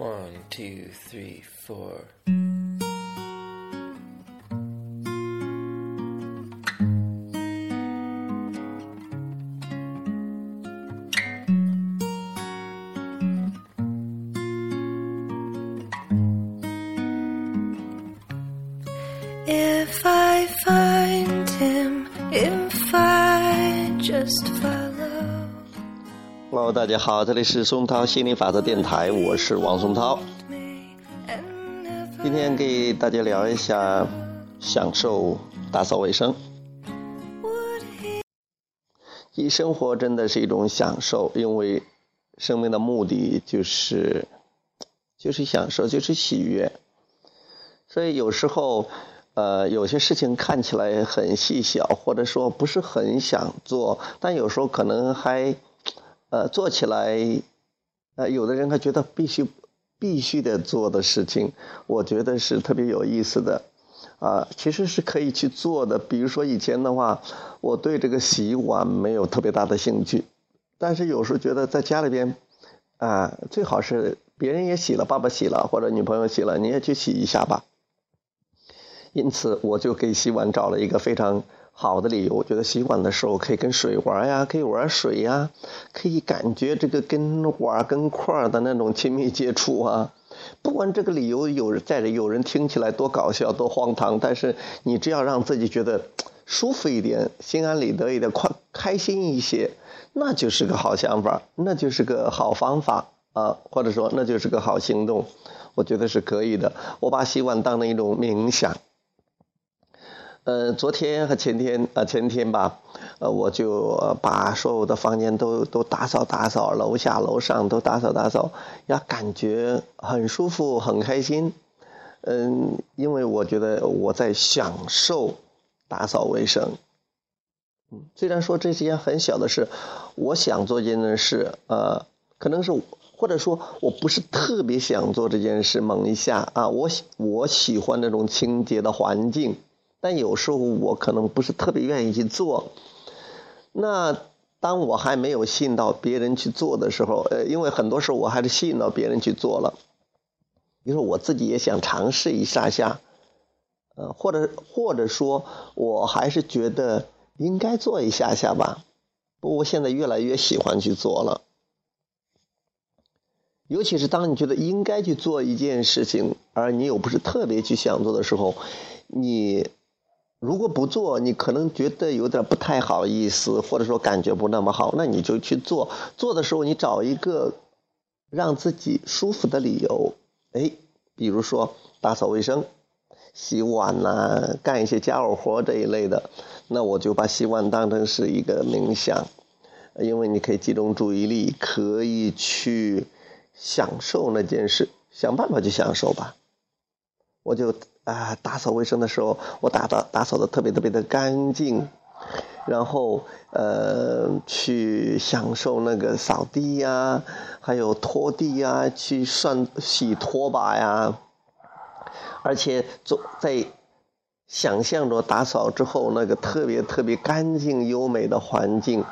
One, two, three, four. If I find him, if I just follow. Hello，大家好，这里是松涛心理法则电台，我是王松涛。今天给大家聊一下享受打扫卫生。一生活真的是一种享受，因为生命的目的就是就是享受，就是喜悦。所以有时候，呃，有些事情看起来很细小，或者说不是很想做，但有时候可能还，呃，做起来，呃，有的人还觉得必须必须得做的事情，我觉得是特别有意思的。啊，其实是可以去做的。比如说以前的话，我对这个洗碗没有特别大的兴趣，但是有时候觉得在家里边，啊，最好是别人也洗了，爸爸洗了或者女朋友洗了，你也去洗一下吧。因此，我就给洗碗找了一个非常好的理由。我觉得洗碗的时候可以跟水玩呀，可以玩水呀，可以感觉这个跟碗跟块的那种亲密接触啊。不管这个理由有在有人听起来多搞笑、多荒唐，但是你只要让自己觉得舒服一点、心安理得一点、快开心一些，那就是个好想法，那就是个好方法啊，或者说那就是个好行动。我觉得是可以的。我把洗碗当成一种冥想。呃，昨天和前天呃前天吧，呃，我就把所有的房间都都打扫打扫，楼下楼上都打扫打扫，呀，感觉很舒服，很开心。嗯，因为我觉得我在享受打扫卫生。嗯，虽然说这是一件很小的事，我想做这件事，呃，可能是或者说我不是特别想做这件事，猛一下啊，我我喜欢那种清洁的环境。但有时候我可能不是特别愿意去做。那当我还没有吸引到别人去做的时候，呃，因为很多时候我还是吸引到别人去做了，比如说我自己也想尝试一下下，呃，或者或者说我还是觉得应该做一下下吧。不过现在越来越喜欢去做了，尤其是当你觉得应该去做一件事情，而你又不是特别去想做的时候，你。如果不做，你可能觉得有点不太好意思，或者说感觉不那么好，那你就去做。做的时候，你找一个让自己舒服的理由，哎，比如说打扫卫生、洗碗呐、干一些家务活这一类的，那我就把洗碗当成是一个冥想，因为你可以集中注意力，可以去享受那件事，想办法去享受吧。我就啊，打扫卫生的时候，我打扫打扫的特别特别的干净，然后呃，去享受那个扫地呀，还有拖地呀，去涮洗拖把呀，而且做在想象着打扫之后那个特别特别干净优美的环境，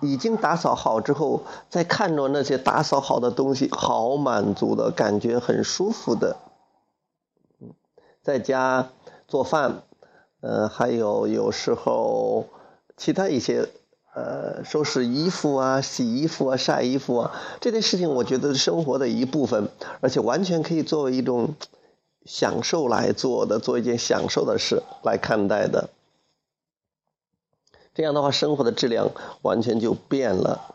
已经打扫好之后，再看着那些打扫好的东西，好满足的感觉，很舒服的。在家做饭，呃，还有有时候其他一些呃收拾衣服啊、洗衣服啊、晒衣服啊这件事情，我觉得是生活的一部分，而且完全可以作为一种享受来做的，做一件享受的事来看待的。这样的话，生活的质量完全就变了。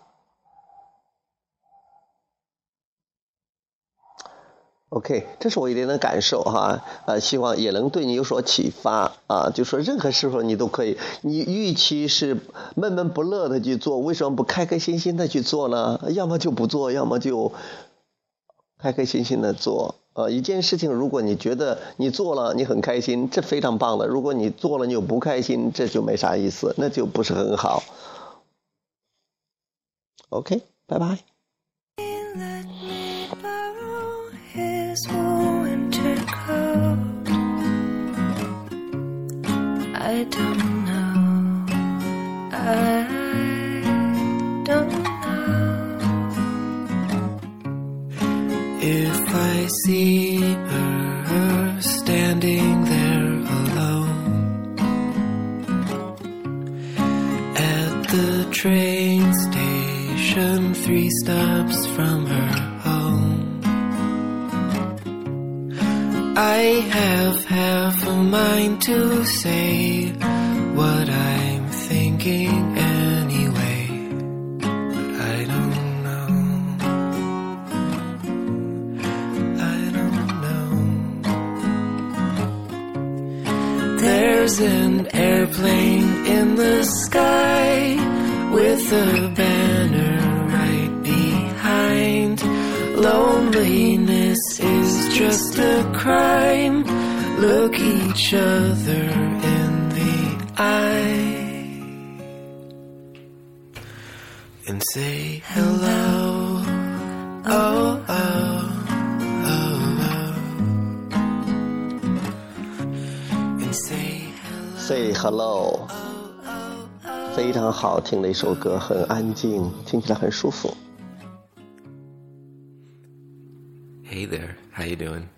OK，这是我一点的感受哈，呃，希望也能对你有所启发啊。就说任何时候你都可以，你与其是闷闷不乐的去做，为什么不开开心心的去做呢？要么就不做，要么就开开心心的做。呃，一件事情，如果你觉得你做了你很开心，这非常棒的；如果你做了你又不开心，这就没啥意思，那就不是很好。OK，拜拜。His winter coat? I don't know. I don't know if I see her standing there alone at the train station, three stops from her I have half a mind to say what I'm thinking anyway, but I don't know. I don't know. There's an airplane in the sky with a banner right behind. Loneliness is just a crime. Look each other in the eye and say hello. Oh, oh, oh, oh. And say hello. Say hello，非常好听的一首歌，很安静，听起来很舒服。 How you doing?